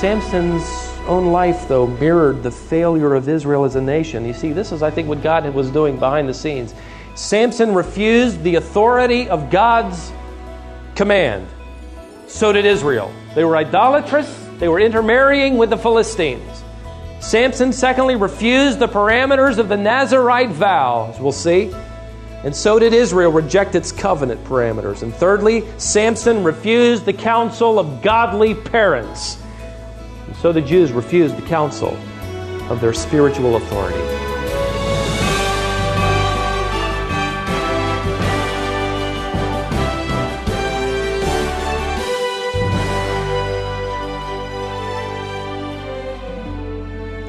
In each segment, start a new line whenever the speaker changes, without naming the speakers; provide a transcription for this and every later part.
Samson's own life, though, mirrored the failure of Israel as a nation. You see, this is, I think, what God was doing behind the scenes. Samson refused the authority of God's command. So did Israel. They were idolatrous, they were intermarrying with the Philistines. Samson, secondly, refused the parameters of the Nazarite vow, as we'll see. And so did Israel reject its covenant parameters. And thirdly, Samson refused the counsel of godly parents. And so the Jews refused the counsel of their spiritual authority.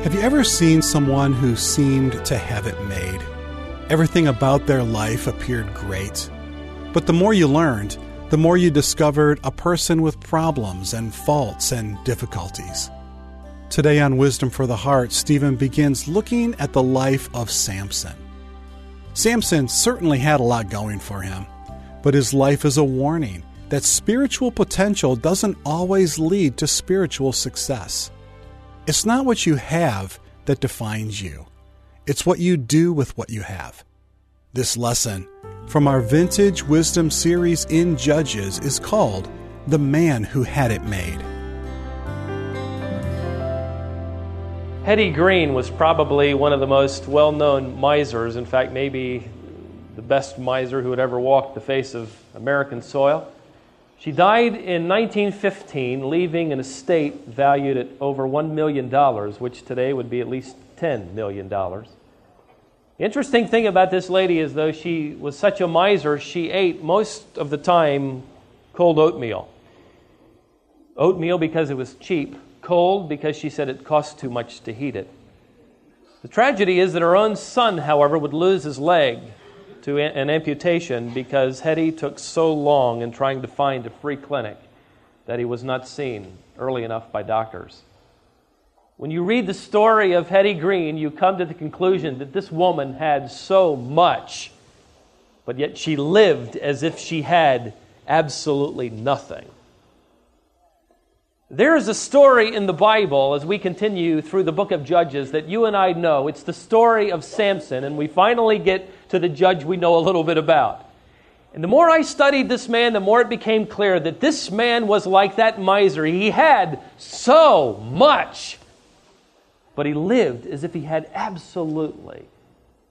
Have you ever seen someone who seemed to have it made? Everything about their life appeared great. But the more you learned, the more you discovered a person with problems and faults and difficulties. Today on Wisdom for the Heart, Stephen begins looking at the life of Samson. Samson certainly had a lot going for him, but his life is a warning that spiritual potential doesn't always lead to spiritual success. It's not what you have that defines you, it's what you do with what you have. This lesson from our Vintage Wisdom series in Judges is called The Man Who Had It Made.
Hetty Green was probably one of the most well known misers, in fact, maybe the best miser who had ever walked the face of American soil. She died in 1915, leaving an estate valued at over $1 million, which today would be at least $10 million. Interesting thing about this lady is, though she was such a miser, she ate most of the time cold oatmeal. Oatmeal because it was cheap, cold because she said it cost too much to heat it. The tragedy is that her own son, however, would lose his leg to an amputation because Hetty took so long in trying to find a free clinic that he was not seen early enough by doctors. When you read the story of Hetty Green, you come to the conclusion that this woman had so much, but yet she lived as if she had absolutely nothing. There is a story in the Bible as we continue through the book of Judges that you and I know. It's the story of Samson, and we finally get to the judge we know a little bit about. And the more I studied this man, the more it became clear that this man was like that miser. He had so much, but he lived as if he had absolutely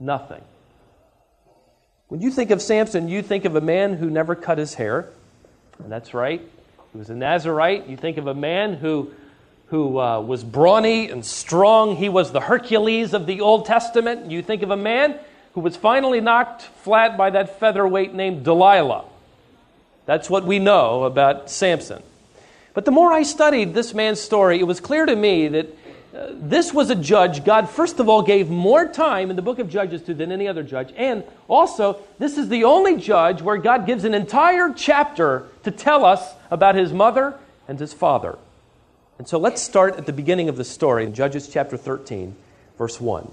nothing. When you think of Samson, you think of a man who never cut his hair. And that's right. He was a Nazarite. You think of a man who, who uh, was brawny and strong. He was the Hercules of the Old Testament. You think of a man who was finally knocked flat by that featherweight named Delilah. That's what we know about Samson. But the more I studied this man's story, it was clear to me that this was a judge God, first of all, gave more time in the book of Judges to than any other judge. And also, this is the only judge where God gives an entire chapter to tell us about his mother and his father. And so let's start at the beginning of the story in Judges chapter 13, verse 1.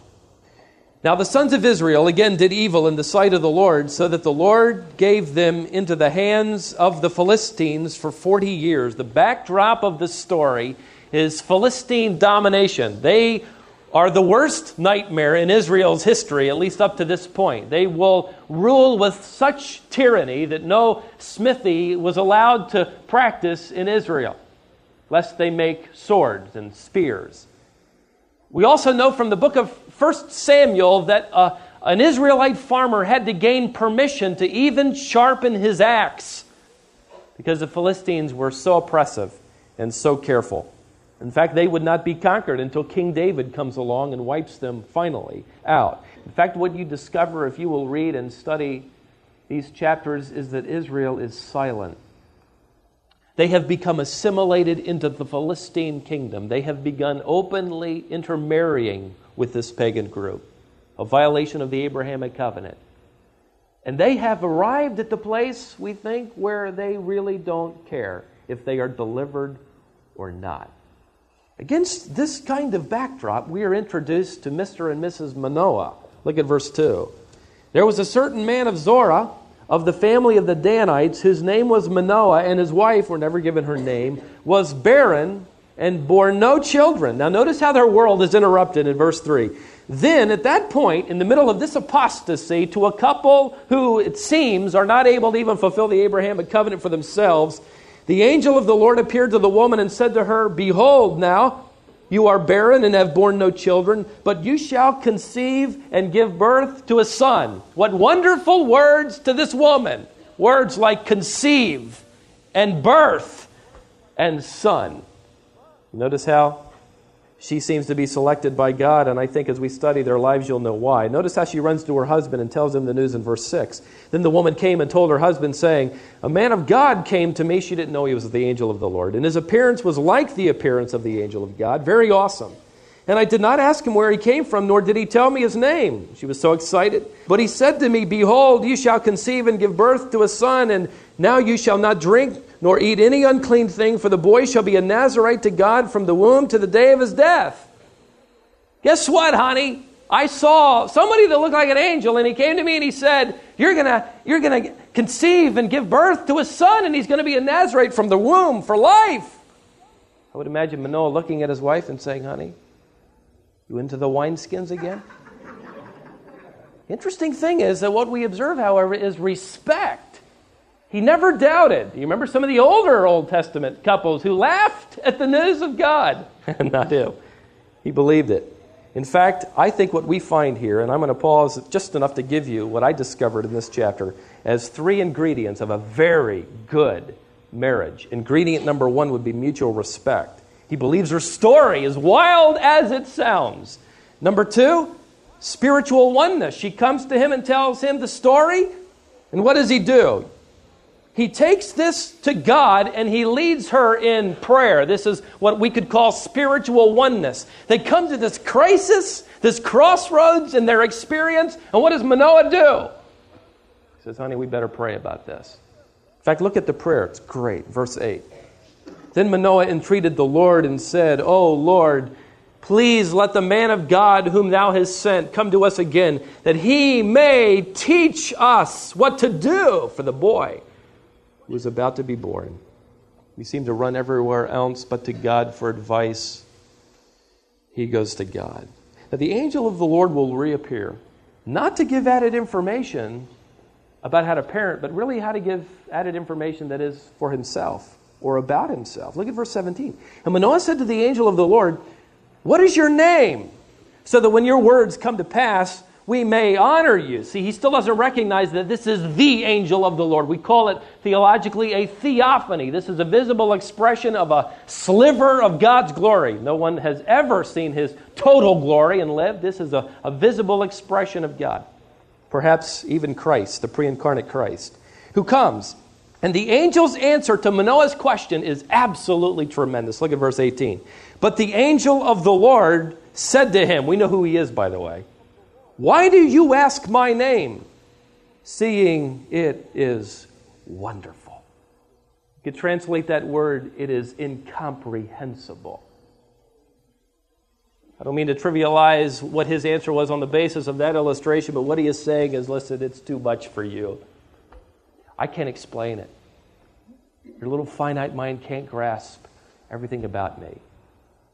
Now the sons of Israel again did evil in the sight of the Lord, so that the Lord gave them into the hands of the Philistines for 40 years. The backdrop of the story is Philistine domination. They are the worst nightmare in Israel's history, at least up to this point. They will rule with such tyranny that no smithy was allowed to practice in Israel, lest they make swords and spears. We also know from the book of 1 Samuel that uh, an Israelite farmer had to gain permission to even sharpen his axe because the Philistines were so oppressive and so careful. In fact, they would not be conquered until King David comes along and wipes them finally out. In fact, what you discover if you will read and study these chapters is that Israel is silent. They have become assimilated into the Philistine kingdom. They have begun openly intermarrying with this pagan group, a violation of the Abrahamic covenant. And they have arrived at the place, we think, where they really don't care if they are delivered or not. Against this kind of backdrop, we are introduced to Mr. and Mrs. Manoah. Look at verse 2. There was a certain man of Zorah, of the family of the Danites, whose name was Manoah, and his wife, we're never given her name, was barren and bore no children. Now, notice how their world is interrupted in verse 3. Then, at that point, in the middle of this apostasy, to a couple who, it seems, are not able to even fulfill the Abrahamic covenant for themselves, the angel of the Lord appeared to the woman and said to her, Behold, now, you are barren and have borne no children, but you shall conceive and give birth to a son. What wonderful words to this woman! Words like conceive and birth and son. Notice how she seems to be selected by God, and I think as we study their lives, you'll know why. Notice how she runs to her husband and tells him the news in verse 6. Then the woman came and told her husband, saying, A man of God came to me. She didn't know he was the angel of the Lord, and his appearance was like the appearance of the angel of God. Very awesome. And I did not ask him where he came from, nor did he tell me his name. She was so excited. But he said to me, Behold, you shall conceive and give birth to a son, and now you shall not drink nor eat any unclean thing, for the boy shall be a Nazarite to God from the womb to the day of his death. Guess what, honey? I saw somebody that looked like an angel, and he came to me and he said, You're gonna, you're gonna conceive and give birth to a son, and he's gonna be a Nazarite from the womb for life. I would imagine Manoah looking at his wife and saying, Honey, you into the wineskins again? Interesting thing is that what we observe, however, is respect he never doubted. You remember some of the older Old Testament couples who laughed at the news of God? Not him. He believed it. In fact, I think what we find here, and I'm going to pause just enough to give you what I discovered in this chapter as three ingredients of a very good marriage. Ingredient number one would be mutual respect. He believes her story, as wild as it sounds. Number two, spiritual oneness. She comes to him and tells him the story, and what does he do? he takes this to God and he leads her in prayer. This is what we could call spiritual oneness. They come to this crisis, this crossroads in their experience, and what does Manoah do? He says, Honey, we better pray about this. In fact, look at the prayer. It's great. Verse 8. Then Manoah entreated the Lord and said, Oh Lord, please let the man of God whom thou hast sent come to us again, that he may teach us what to do for the boy who is about to be born. We seem to run everywhere else but to God for advice. He goes to God. Now, the angel of the Lord will reappear, not to give added information about how to parent, but really how to give added information that is for himself or about himself. Look at verse 17. And Manoah said to the angel of the Lord, What is your name? So that when your words come to pass, we may honor you. See, he still doesn't recognize that this is the angel of the Lord. We call it theologically a theophany. This is a visible expression of a sliver of God's glory. No one has ever seen his total glory and lived. This is a, a visible expression of God. Perhaps even Christ, the pre incarnate Christ, who comes. And the angel's answer to Manoah's question is absolutely tremendous. Look at verse 18. But the angel of the Lord said to him, We know who he is, by the way. Why do you ask my name, seeing it is wonderful? You could translate that word, it is incomprehensible. I don't mean to trivialize what his answer was on the basis of that illustration, but what he is saying is listen, it's too much for you. I can't explain it. Your little finite mind can't grasp everything about me.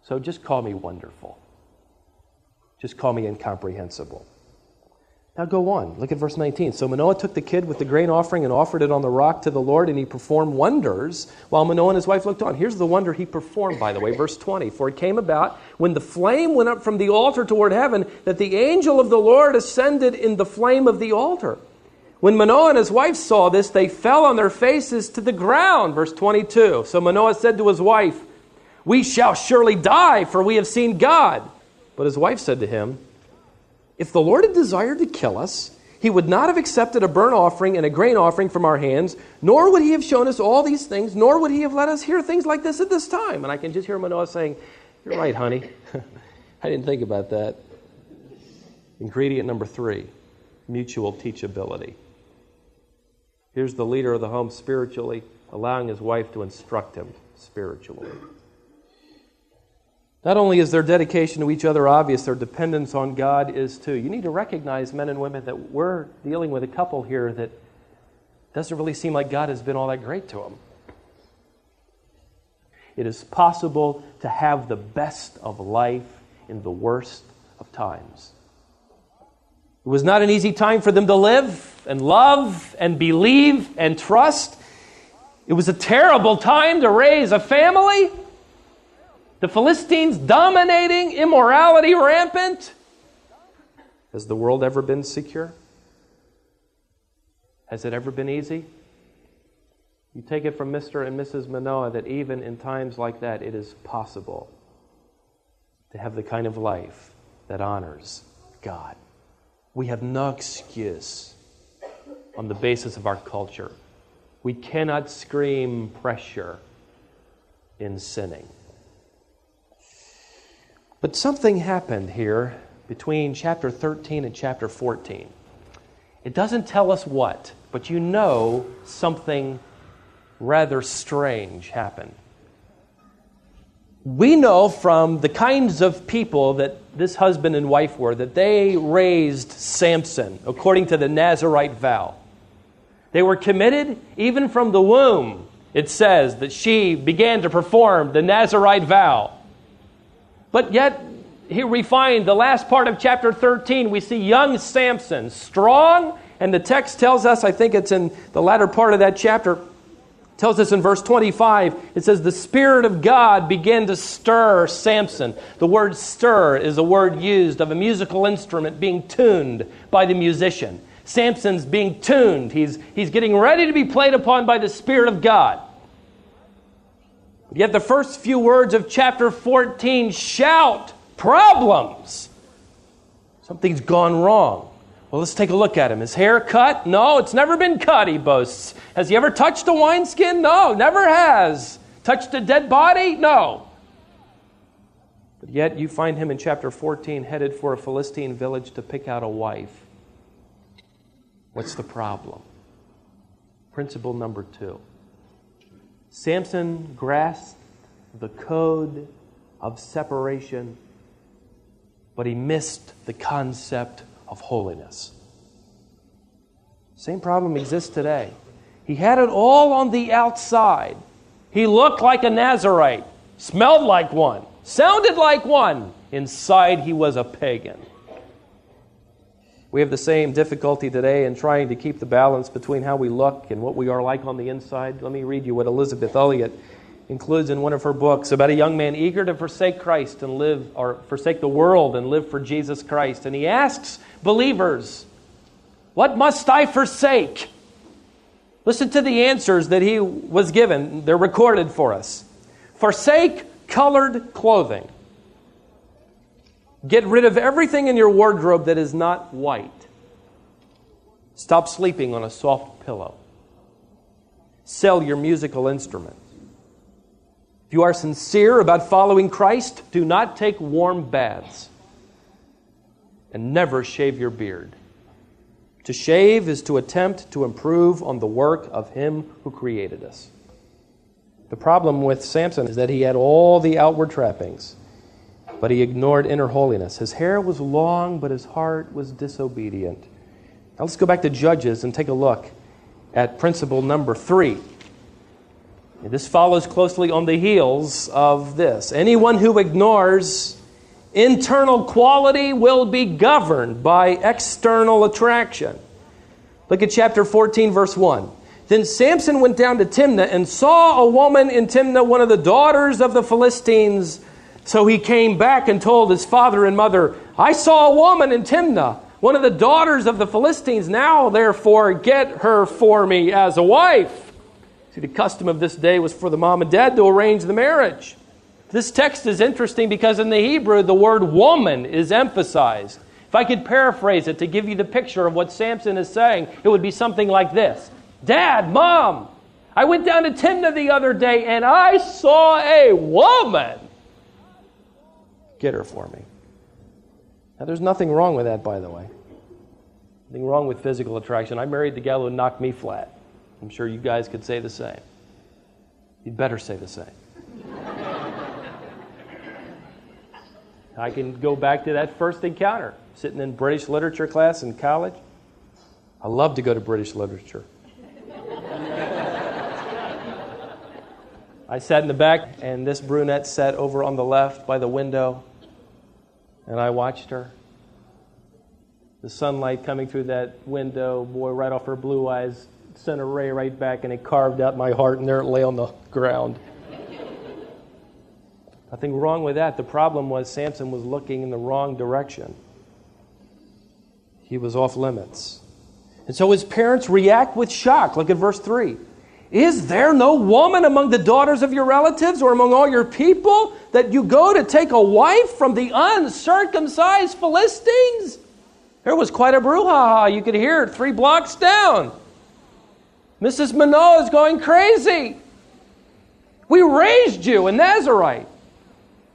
So just call me wonderful. Just call me incomprehensible. Now go on. Look at verse 19. So Manoah took the kid with the grain offering and offered it on the rock to the Lord, and he performed wonders while Manoah and his wife looked on. Here's the wonder he performed, by the way, verse 20. For it came about when the flame went up from the altar toward heaven that the angel of the Lord ascended in the flame of the altar. When Manoah and his wife saw this, they fell on their faces to the ground. Verse 22. So Manoah said to his wife, We shall surely die, for we have seen God. But his wife said to him, if the Lord had desired to kill us, he would not have accepted a burnt offering and a grain offering from our hands, nor would he have shown us all these things, nor would he have let us hear things like this at this time. And I can just hear Manoah saying, You're right, honey. I didn't think about that. Ingredient number three mutual teachability. Here's the leader of the home spiritually, allowing his wife to instruct him spiritually. Not only is their dedication to each other obvious, their dependence on God is too. You need to recognize, men and women, that we're dealing with a couple here that Doesn't really seem like God has been all that great to them. It is possible to have the best of life in the worst of times. It was not an easy time for them to live and love and believe and trust. It was a terrible time to raise a family. The Philistines dominating, immorality rampant. Has the world ever been secure? Has it ever been easy? You take it from Mr. and Mrs. Manoah that even in times like that, it is possible to have the kind of life that honors God. We have no excuse on the basis of our culture. We cannot scream pressure in sinning. But something happened here between chapter 13 and chapter 14. It doesn't tell us what, but you know something rather strange happened. We know from the kinds of people that this husband and wife were that they raised Samson according to the Nazarite vow. They were committed even from the womb. It says that she began to perform the Nazarite vow. But yet, here we find the last part of chapter 13, we see young Samson, strong, and the text tells us, I think it's in the latter part of that chapter, tells us in verse 25, it says, The Spirit of God began to stir Samson. The word stir is a word used of a musical instrument being tuned by the musician. Samson's being tuned, he's, he's getting ready to be played upon by the Spirit of God. Yet the first few words of chapter 14 shout problems. Something's gone wrong. Well, let's take a look at him. His hair cut? No, it's never been cut, he boasts. Has he ever touched a wineskin? No, never has. Touched a dead body? No. But yet you find him in chapter 14 headed for a Philistine village to pick out a wife. What's the problem? Principle number two Samson grasped the code of separation, but he missed the concept of holiness. Same problem exists today. He had it all on the outside. He looked like a Nazarite, smelled like one, sounded like one. Inside, he was a pagan. We have the same difficulty today in trying to keep the balance between how we look and what we are like on the inside. Let me read you what Elisabeth Elliot includes in one of her books about a young man eager to forsake Christ and live, or forsake the world and live for Jesus Christ. And he asks believers, What must I forsake? Listen to the answers that he was given. They're recorded for us. Forsake colored clothing. Get rid of everything in your wardrobe that is not white. Stop sleeping on a soft pillow. Sell your musical instrument. If you are sincere about following Christ, do not take warm baths and never shave your beard. To shave is to attempt to improve on the work of Him who created us. The problem with Samson is that he had all the outward trappings, but he ignored inner holiness. His hair was long, but his heart was disobedient. Now let's go back to Judges and take a look at principle number three. This follows closely on the heels of this. Anyone who ignores internal quality will be governed by external attraction. Look at chapter 14, verse 1. Then Samson went down to Timnah and saw a woman in Timnah, one of the daughters of the Philistines. So he came back and told his father and mother, I saw a woman in Timnah, one of the daughters of the Philistines. Now, therefore, get her for me as a wife. See, the custom of this day was for the mom and dad to arrange the marriage. This text is interesting because in the Hebrew, the word woman is emphasized. If I could paraphrase it to give you the picture of what Samson is saying, it would be something like this Dad, Mom, I went down to Timnah the other day and I saw a woman. Get her for me. Now, there's nothing wrong with that, by the way. Nothing wrong with physical attraction. I married the gal who knocked me flat. I'm sure you guys could say the same. You'd better say the same. I can go back to that first encounter, sitting in British literature class in college. I love to go to British literature. I sat in the back, and this brunette sat over on the left by the window, and I watched her. The sunlight coming through that window, boy, right off her blue eyes, sent a ray right back, and it carved out my heart, and there it lay on the ground. Nothing wrong with that. The problem was Samson was looking in the wrong direction. He was off limits. And so his parents react with shock. Look at verse 3. Is there no woman among the daughters of your relatives or among all your people that you go to take a wife from the uncircumcised Philistines? There was quite a brouhaha. You could hear it three blocks down. Mrs. Manoah is going crazy. We raised you a Nazarite.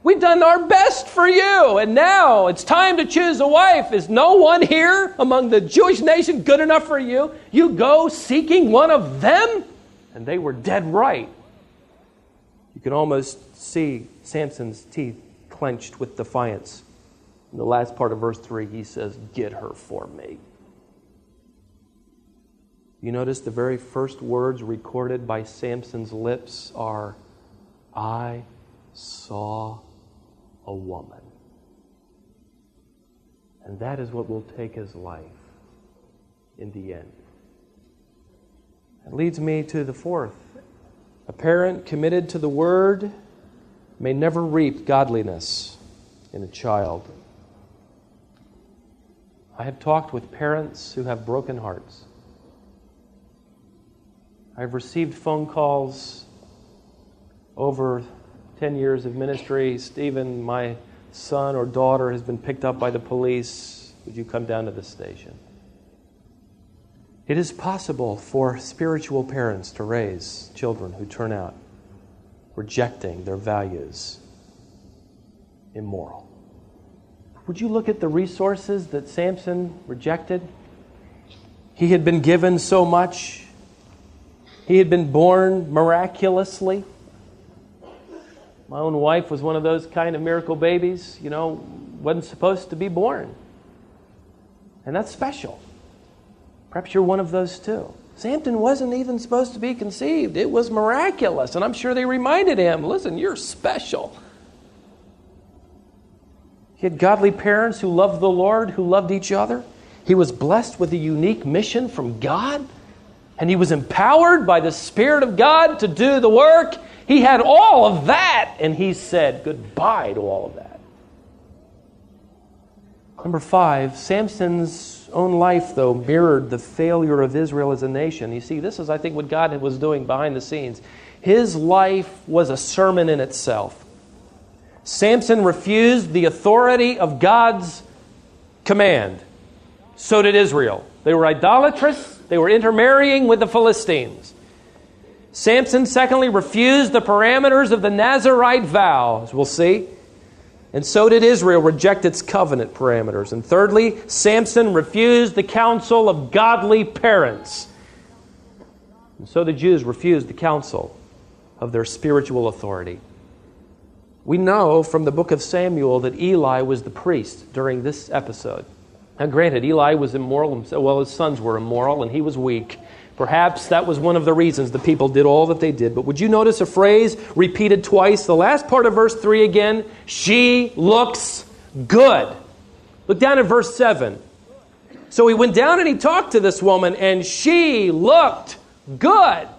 We've done our best for you, and now it's time to choose a wife. Is no one here among the Jewish nation good enough for you? You go seeking one of them? And they were dead right. You can almost see Samson's teeth clenched with defiance. In the last part of verse 3, he says, Get her for me. You notice the very first words recorded by Samson's lips are, I saw a woman. And that is what will take his life in the end. That leads me to the fourth. A parent committed to the word may never reap godliness in a child. I have talked with parents who have broken hearts. I've received phone calls over 10 years of ministry. Stephen, my son or daughter, has been picked up by the police. Would you come down to the station? It is possible for spiritual parents to raise children who turn out rejecting their values, immoral. Would you look at the resources that Samson rejected? He had been given so much. He had been born miraculously. My own wife was one of those kind of miracle babies, you know, wasn't supposed to be born. And that's special. Perhaps you're one of those too. Samson wasn't even supposed to be conceived. It was miraculous. And I'm sure they reminded him listen, you're special. He had godly parents who loved the Lord, who loved each other. He was blessed with a unique mission from God. And he was empowered by the Spirit of God to do the work. He had all of that, and he said goodbye to all of that. Number five, Samson's own life, though, mirrored the failure of Israel as a nation. You see, this is, I think, what God was doing behind the scenes. His life was a sermon in itself. Samson refused the authority of God's command. So did Israel. They were idolatrous, they were intermarrying with the Philistines. Samson, secondly, refused the parameters of the Nazarite vow, as we'll see. And so did Israel reject its covenant parameters. And thirdly, Samson refused the counsel of godly parents. And so the Jews refused the counsel of their spiritual authority. We know from the book of Samuel that Eli was the priest during this episode. Now, granted, Eli was immoral, well, his sons were immoral, and he was weak. Perhaps that was one of the reasons the people did all that they did. But would you notice a phrase repeated twice? The last part of verse 3 again she looks good. Look down at verse 7. So he went down and he talked to this woman, and she looked good.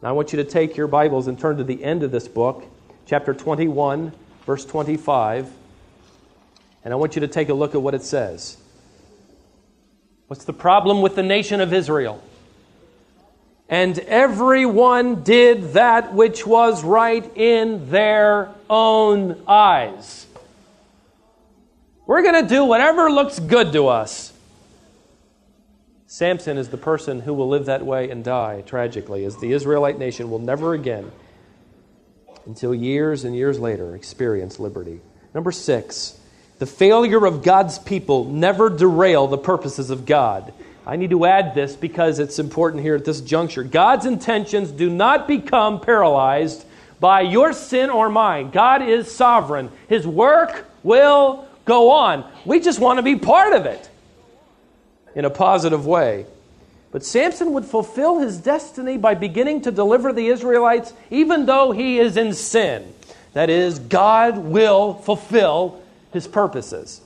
Now I want you to take your Bibles and turn to the end of this book, chapter 21, verse 25. And I want you to take a look at what it says. What's the problem with the nation of Israel? And everyone did that which was right in their own eyes. We're going to do whatever looks good to us. Samson is the person who will live that way and die tragically, as the Israelite nation will never again, until years and years later, experience liberty. Number six, the failure of God's people never derail the purposes of God. I need to add this because it's important here at this juncture. God's intentions do not become paralyzed by your sin or mine. God is sovereign. His work will go on. We just want to be part of it in a positive way. But Samson would fulfill his destiny by beginning to deliver the Israelites, even though he is in sin. That is, God will fulfill his purposes.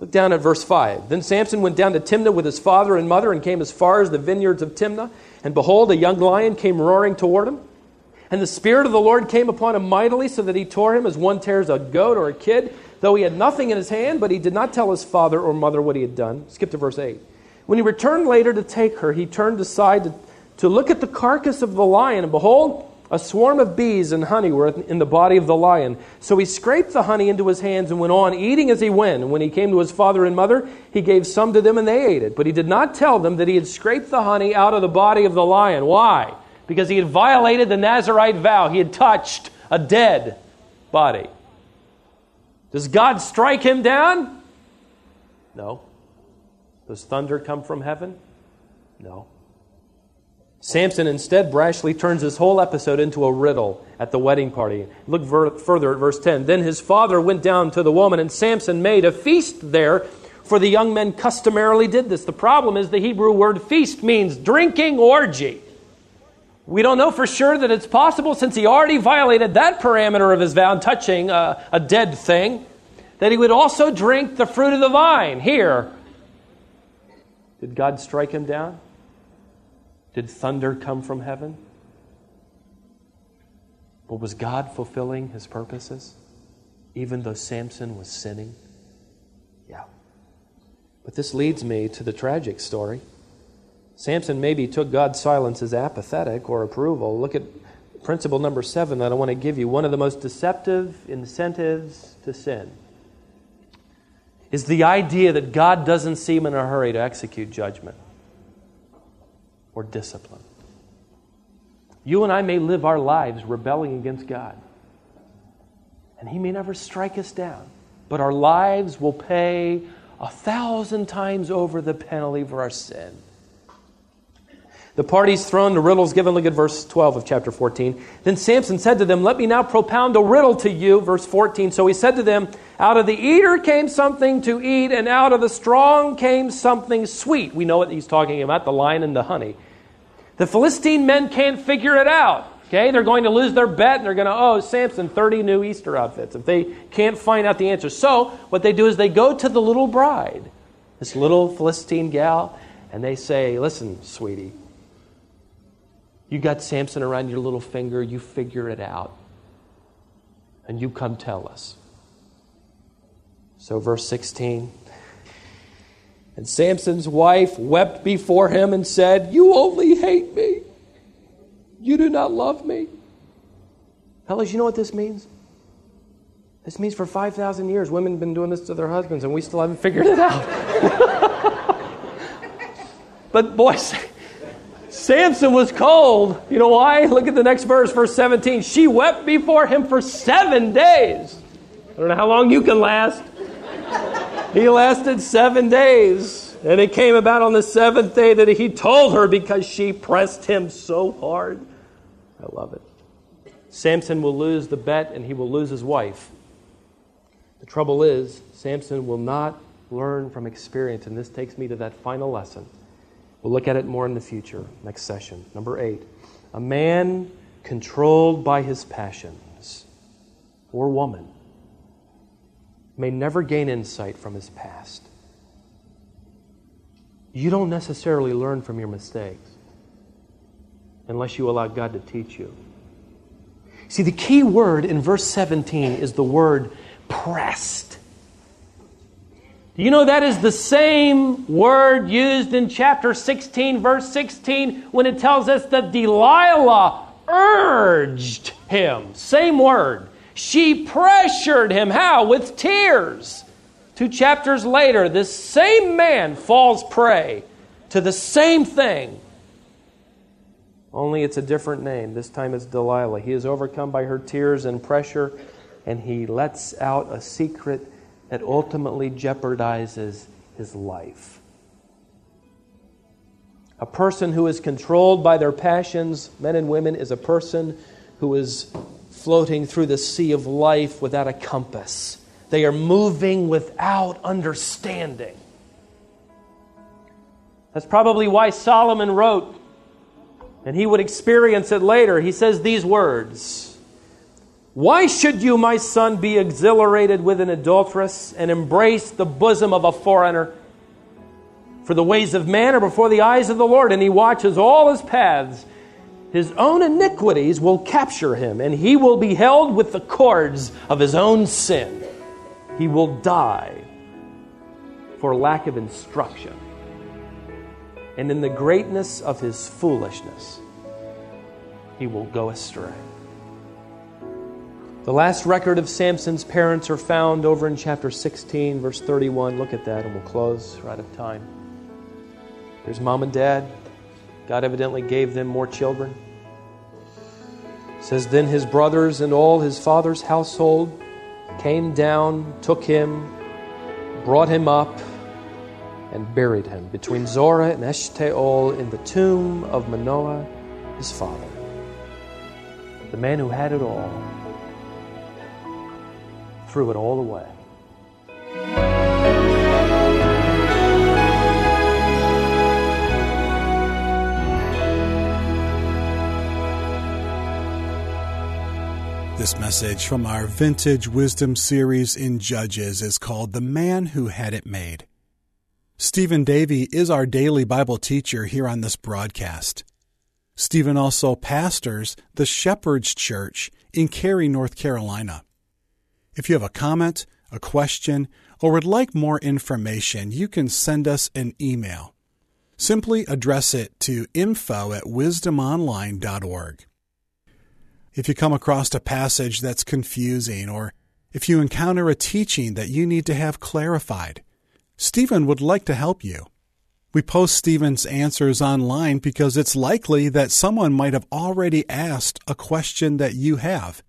Look down at verse 5. Then Samson went down to Timnah with his father and mother and came as far as the vineyards of Timnah. And behold, a young lion came roaring toward him. And the Spirit of the Lord came upon him mightily, so that he tore him as one tears a goat or a kid, though he had nothing in his hand, but he did not tell his father or mother what he had done. Skip to verse 8. When he returned later to take her, he turned aside to, to look at the carcass of the lion, and behold, a swarm of bees and honey were in the body of the lion. So he scraped the honey into his hands and went on, eating as he went. And when he came to his father and mother, he gave some to them, and they ate it. But he did not tell them that he had scraped the honey out of the body of the lion. Why? Because he had violated the Nazarite vow. He had touched a dead body. Does God strike him down? No. Does thunder come from heaven? No. Samson instead brashly turns this whole episode into a riddle at the wedding party. Look ver- further at verse 10. Then his father went down to the woman, and Samson made a feast there, for the young men customarily did this. The problem is the Hebrew word feast means drinking orgy. We don't know for sure that it's possible, since he already violated that parameter of his vow, touching a, a dead thing, that he would also drink the fruit of the vine. Here, did God strike him down? Did thunder come from heaven? But was God fulfilling his purposes, even though Samson was sinning? Yeah. But this leads me to the tragic story. Samson maybe took God's silence as apathetic or approval. Look at principle number seven that I want to give you. One of the most deceptive incentives to sin is the idea that God doesn't seem in a hurry to execute judgment or discipline. You and I may live our lives rebelling against God, and He may never strike us down, but our lives will pay a thousand times over the penalty for our sin. The party's thrown, the riddles given. Look at verse 12 of chapter 14. Then Samson said to them, Let me now propound a riddle to you. Verse 14. So he said to them, Out of the eater came something to eat, and out of the strong came something sweet. We know what he's talking about the lion and the honey. The Philistine men can't figure it out. Okay, they're going to lose their bet and they're going to owe oh, Samson 30 new Easter outfits if they can't find out the answer. So, what they do is they go to the little bride, this little Philistine gal, and they say, Listen, sweetie, you got Samson around your little finger, you figure it out. And you come tell us. So, verse 16. And Samson's wife wept before him and said, You only hate me. You do not love me. Fellas, you know what this means? This means for 5,000 years, women have been doing this to their husbands, and we still haven't figured it out. but, boys, Samson was cold. You know why? Look at the next verse, verse 17. She wept before him for seven days. I don't know how long you can last. He lasted seven days. And it came about on the seventh day that he told her because she pressed him so hard. I love it. Samson will lose the bet and he will lose his wife. The trouble is, Samson will not learn from experience. And this takes me to that final lesson. We'll look at it more in the future, next session. Number eight a man controlled by his passions, or woman, may never gain insight from his past. You don't necessarily learn from your mistakes unless you allow God to teach you. See, the key word in verse 17 is the word pressed. Do you know that is the same word used in chapter 16, verse 16, when it tells us that Delilah urged him? Same word. She pressured him. How? With tears. Two chapters later, this same man falls prey to the same thing. Only it's a different name. This time it's Delilah. He is overcome by her tears and pressure, and he lets out a secret that ultimately jeopardizes his life. A person who is controlled by their passions, men and women, is a person who is floating through the sea of life without a compass. They are moving without understanding. That's probably why Solomon wrote, and he would experience it later. He says these words Why should you, my son, be exhilarated with an adulteress and embrace the bosom of a foreigner? For the ways of man are before the eyes of the Lord, and he watches all his paths. His own iniquities will capture him, and he will be held with the cords of his own sin. He will die for lack of instruction. And in the greatness of his foolishness, he will go astray. The last record of Samson's parents are found over in chapter 16, verse 31. Look at that, and we'll close. We're of time. There's mom and dad. God evidently gave them more children. Says, Then his brothers and all his father's household came down, took him, brought him up, and buried him between Zorah and Eshtaol in the tomb of Manoah, his father. The man who had it all threw it all away.
This message from our Vintage Wisdom series in Judges is called The Man Who Had It Made. Stephen Davey is our daily Bible teacher here on this broadcast. Stephen also pastors the Shepherd's Church in Cary, North Carolina. If you have a comment, a question, or would like more information, you can send us an email. Simply address it to info at wisdomonline.org. If you come across a passage that's confusing, or if you encounter a teaching that you need to have clarified, Stephen would like to help you. We post Stephen's answers online because it's likely that someone might have already asked a question that you have.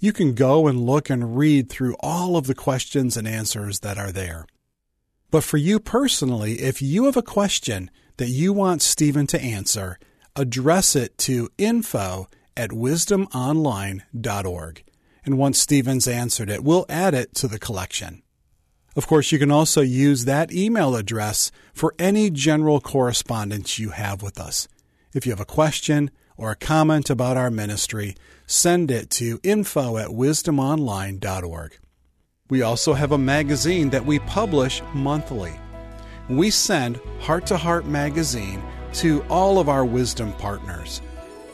You can go and look and read through all of the questions and answers that are there. But for you personally, if you have a question that you want Stephen to answer, address it to info at wisdomonline.org. And once Stephen's answered it, we'll add it to the collection. Of course, you can also use that email address for any general correspondence you have with us. If you have a question or a comment about our ministry, send it to info at wisdomonline.org. We also have a magazine that we publish monthly. We send Heart to Heart magazine to all of our wisdom partners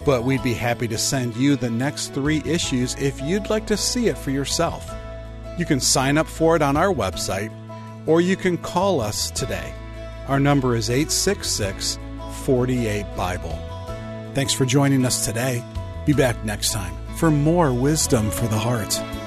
but we'd be happy to send you the next three issues if you'd like to see it for yourself. You can sign up for it on our website, or you can call us today. Our number is 866 48 Bible. Thanks for joining us today. Be back next time for more wisdom for the heart.